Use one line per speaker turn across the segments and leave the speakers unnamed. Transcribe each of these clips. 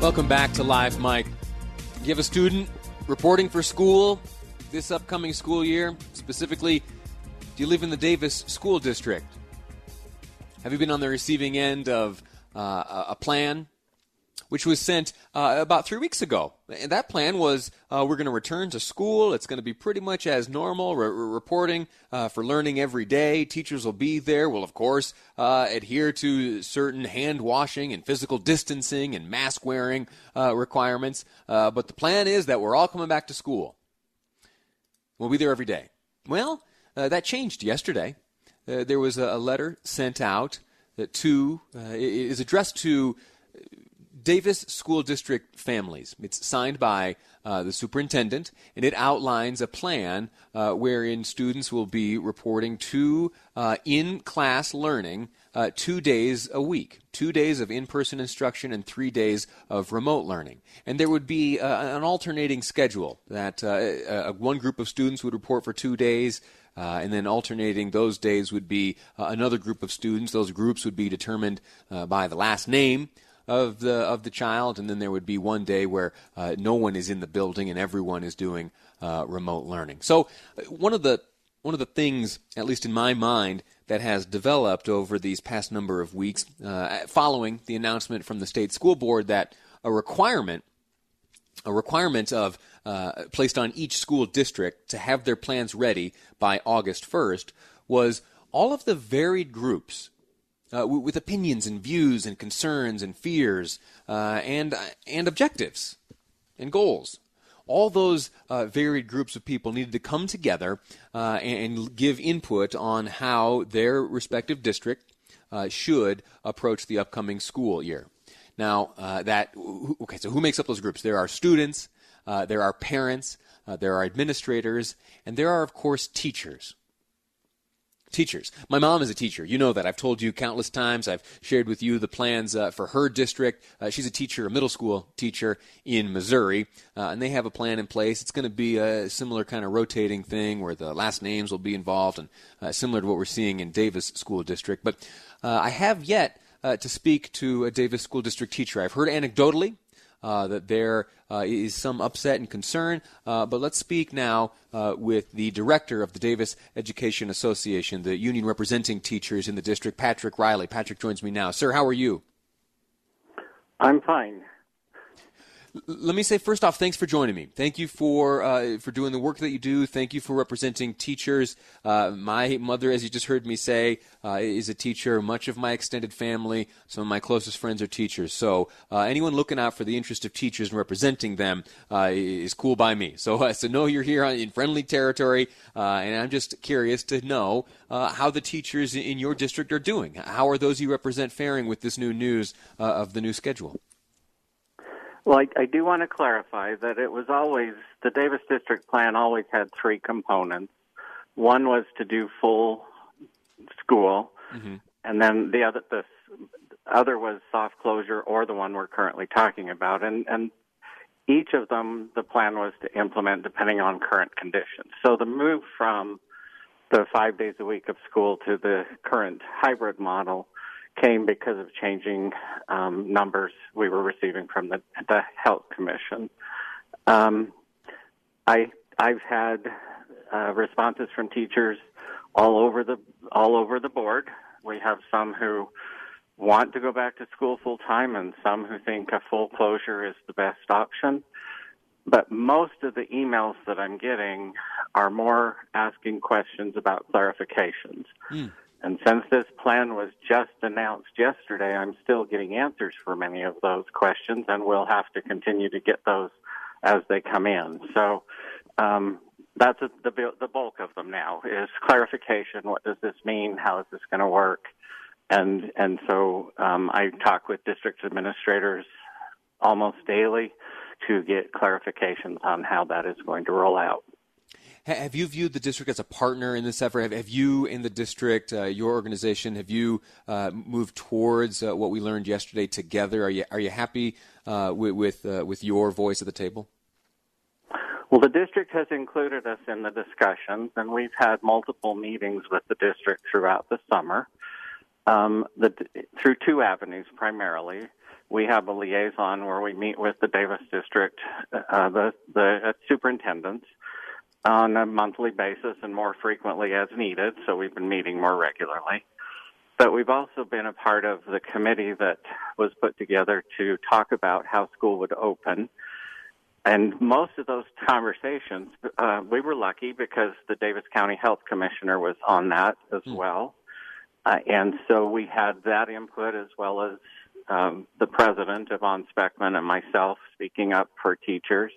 Welcome back to Live Mic. You have a student reporting for school this upcoming school year? Specifically, do you live in the Davis School District? Have you been on the receiving end of uh, a plan which was sent uh, about three weeks ago. And that plan was uh, we're going to return to school. It's going to be pretty much as normal, re- reporting uh, for learning every day. Teachers will be there. We'll, of course, uh, adhere to certain hand washing and physical distancing and mask wearing uh, requirements. Uh, but the plan is that we're all coming back to school. We'll be there every day. Well, that changed yesterday. there was a, letter sent out that to, is addressed to Davis School District families. It's signed by uh, the superintendent, and it outlines a plan uh, wherein students will be reporting to uh, in class learning uh, two days a week two days of in person instruction and three days of remote learning. And there would be uh, an alternating schedule that uh, one group of students would report for two days. Uh, and then alternating those days would be uh, another group of students. Those groups would be determined uh, by the last name of the of the child, and then there would be one day where uh, no one is in the building and everyone is doing uh, remote learning. So uh, one of the one of the things, at least in my mind, that has developed over these past number of weeks, uh, following the announcement from the state school board that a requirement a requirement of uh, placed on each school district to have their plans ready by August 1st was all of the varied groups uh, with opinions and views and concerns and fears uh, and and objectives and goals. All those uh, varied groups of people needed to come together uh, and give input on how their respective district uh, should approach the upcoming school year. Now, uh, that okay, so who makes up those groups? There are students, there are parents, there are administrators, and there are of course teachers teachers. My mom is a teacher. You know that. I've told you countless times. I've shared with you the plans uh, for her district. Uh, she's a teacher, a middle school teacher in Missouri, uh, and they have a plan in place. It's going to be a similar kind of rotating thing where the last names will be involved, and uh, similar to what we're seeing in Davis School District. But uh, I have yet uh, to speak to a Davis School District teacher. I've heard anecdotally uh, that there uh, is some upset and concern. Uh, but let's speak now uh, with the director of the Davis Education Association, the union representing teachers in the district, Patrick Riley. Patrick joins me now. Sir, how are you?
I'm fine
let me say first off, thanks for joining me. Thank you for uh, for doing the work that you do. Thank you for representing teachers. Uh, my mother, as you just heard me say, uh, is a teacher. Much of my extended family, some of my closest friends are teachers. So uh, anyone looking out for the interest of teachers and representing them uh, is cool by me. So uh, so know you're here in friendly territory, and I'm just curious to know how the teachers in your district are doing. How are those you represent faring with this new news of the new schedule?
Well, I, I do want to clarify that it was always the Davis District Plan always had three components. One was to do full school, mm-hmm. and then the other the other was soft closure or the one we're currently talking about, and and each of them the plan was to implement depending on current conditions. So the move from the five days a week of school to the current hybrid model came because of changing um, numbers we were receiving from the, the health commission. Um, I I've had uh, responses from teachers all over the all over the board. We have some who want to go back to school full time, and some who think a full closure is the best option. But most of the emails that I'm getting are more asking questions about clarifications. Mm. And since this plan was just announced yesterday, I'm still getting answers for many of those questions, and we'll have to continue to get those as they come in. So um, that's the the bulk of them now is clarification. What does this mean? How is this going to work? And and so um, I talk with district administrators almost daily to get clarifications on how that is going to roll out.
Have you viewed the district as a partner in this effort? Have, you, in the district, uh, your organization, have you uh, moved towards uh, what we learned yesterday together? Are you are you happy uh, with with, uh, with your voice at the table?
Well, the district has included us in the discussions, and we've had multiple meetings with the district throughout the summer. Um, the, through two avenues primarily. We have a liaison where we meet with the Davis district, uh, the, the superintendents on a monthly basis and more frequently as needed, so we've been meeting more regularly. But we've also been a part of the committee that was put together to talk about how school would open. And most of those conversations, uh, we were lucky because the Davis County Health Commissioner was on that as mm. well. Uh, and so we had that input as well as um, the president, Yvonne Speckman, and myself speaking up for teachers,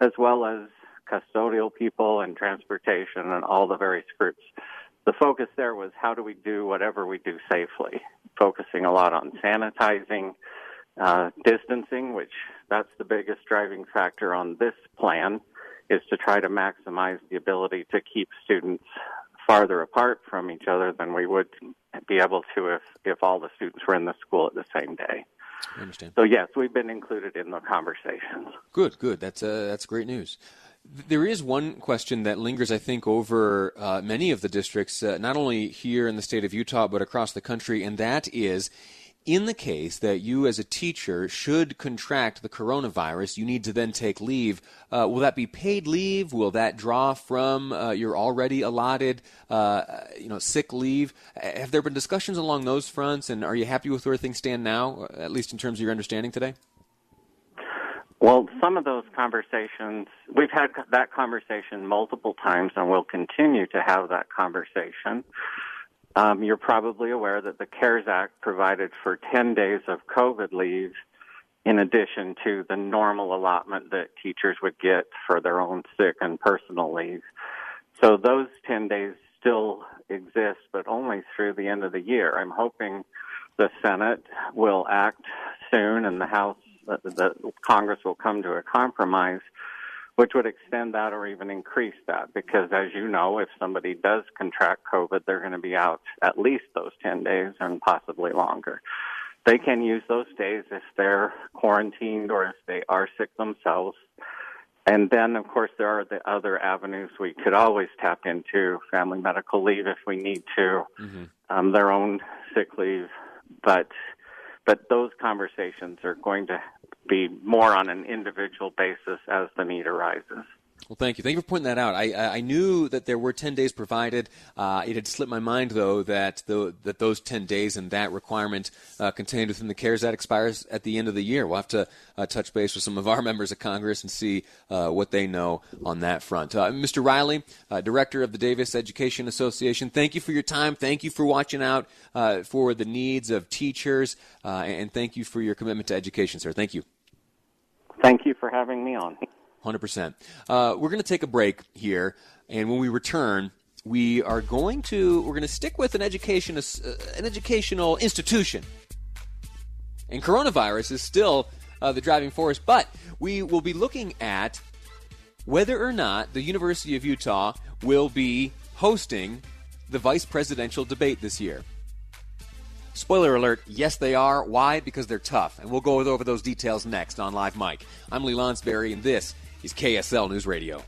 as well as custodial people and transportation and all the various groups. The focus there was how do we do whatever we do safely, focusing a lot on sanitizing, uh, distancing, which that's the biggest driving factor on this plan, is to try to maximize the ability to keep students farther apart from each other than we would be able to if, if all the students were in the school at the same day.
I understand.
So yes, we've been included in the conversations.
Good, good. That's uh, that's great news. There is one question that lingers, I think, over uh, many of the districts, uh, not only here in the state of Utah, but across the country, and that is in the case that you as a teacher should contract the coronavirus, you need to then take leave. Uh, will that be paid leave? Will that draw from uh, your already allotted, uh, you know, sick leave? Have there been discussions along those fronts, and are you happy with where things stand now, at least in terms of your understanding today?
Well, some of those conversations, we've had that conversation multiple times, and we'll continue to have that conversation. Um, you're probably aware that the CARES Act provided for 10 days of COVID leave in addition to the normal allotment that teachers would get for their own sick and personal leave. So those 10 days still exist, but only through the end of the year. I'm hoping the Senate will act soon and the House, the, the Congress will come to a compromise which would extend that or even increase that because as you know, if somebody does contract COVID, they're going to be out at least those 10 days and possibly longer. They can use those days if they're quarantined or if they are sick themselves. And then, of course, there are the other avenues we could always tap into family medical leave if we need to, mm-hmm. um, their own sick leave. But, but those conversations are going to be more on an individual basis as the need arises.
Well, thank you. Thank you for pointing that out. I, I knew that there were 10 days provided. Uh, it had slipped my mind, though, that the, that those 10 days and that requirement uh, contained within the CARES Act expires at the end of the year. We'll have to uh, touch base with some of our members of Congress and see uh, what they know on that front. Uh, Mr. Riley, uh, Director of the Davis Education Association, thank you for your time. Thank you for watching out for the needs of teachers, and thank you for your commitment to education, sir. Thank you.
Thank you for having me on.
100%. Uh, we're going to take a break here, and when we return, we are going to we're going to stick with an education uh, an educational institution. And coronavirus is still uh, the driving force, but we will be looking at whether or not the University of Utah will be hosting the vice presidential debate this year. Spoiler alert, yes, they are. Why? Because they're tough. And we'll go over those details next on Live Mic. I'm Lee Lonsberry, and this is KSL News Radio.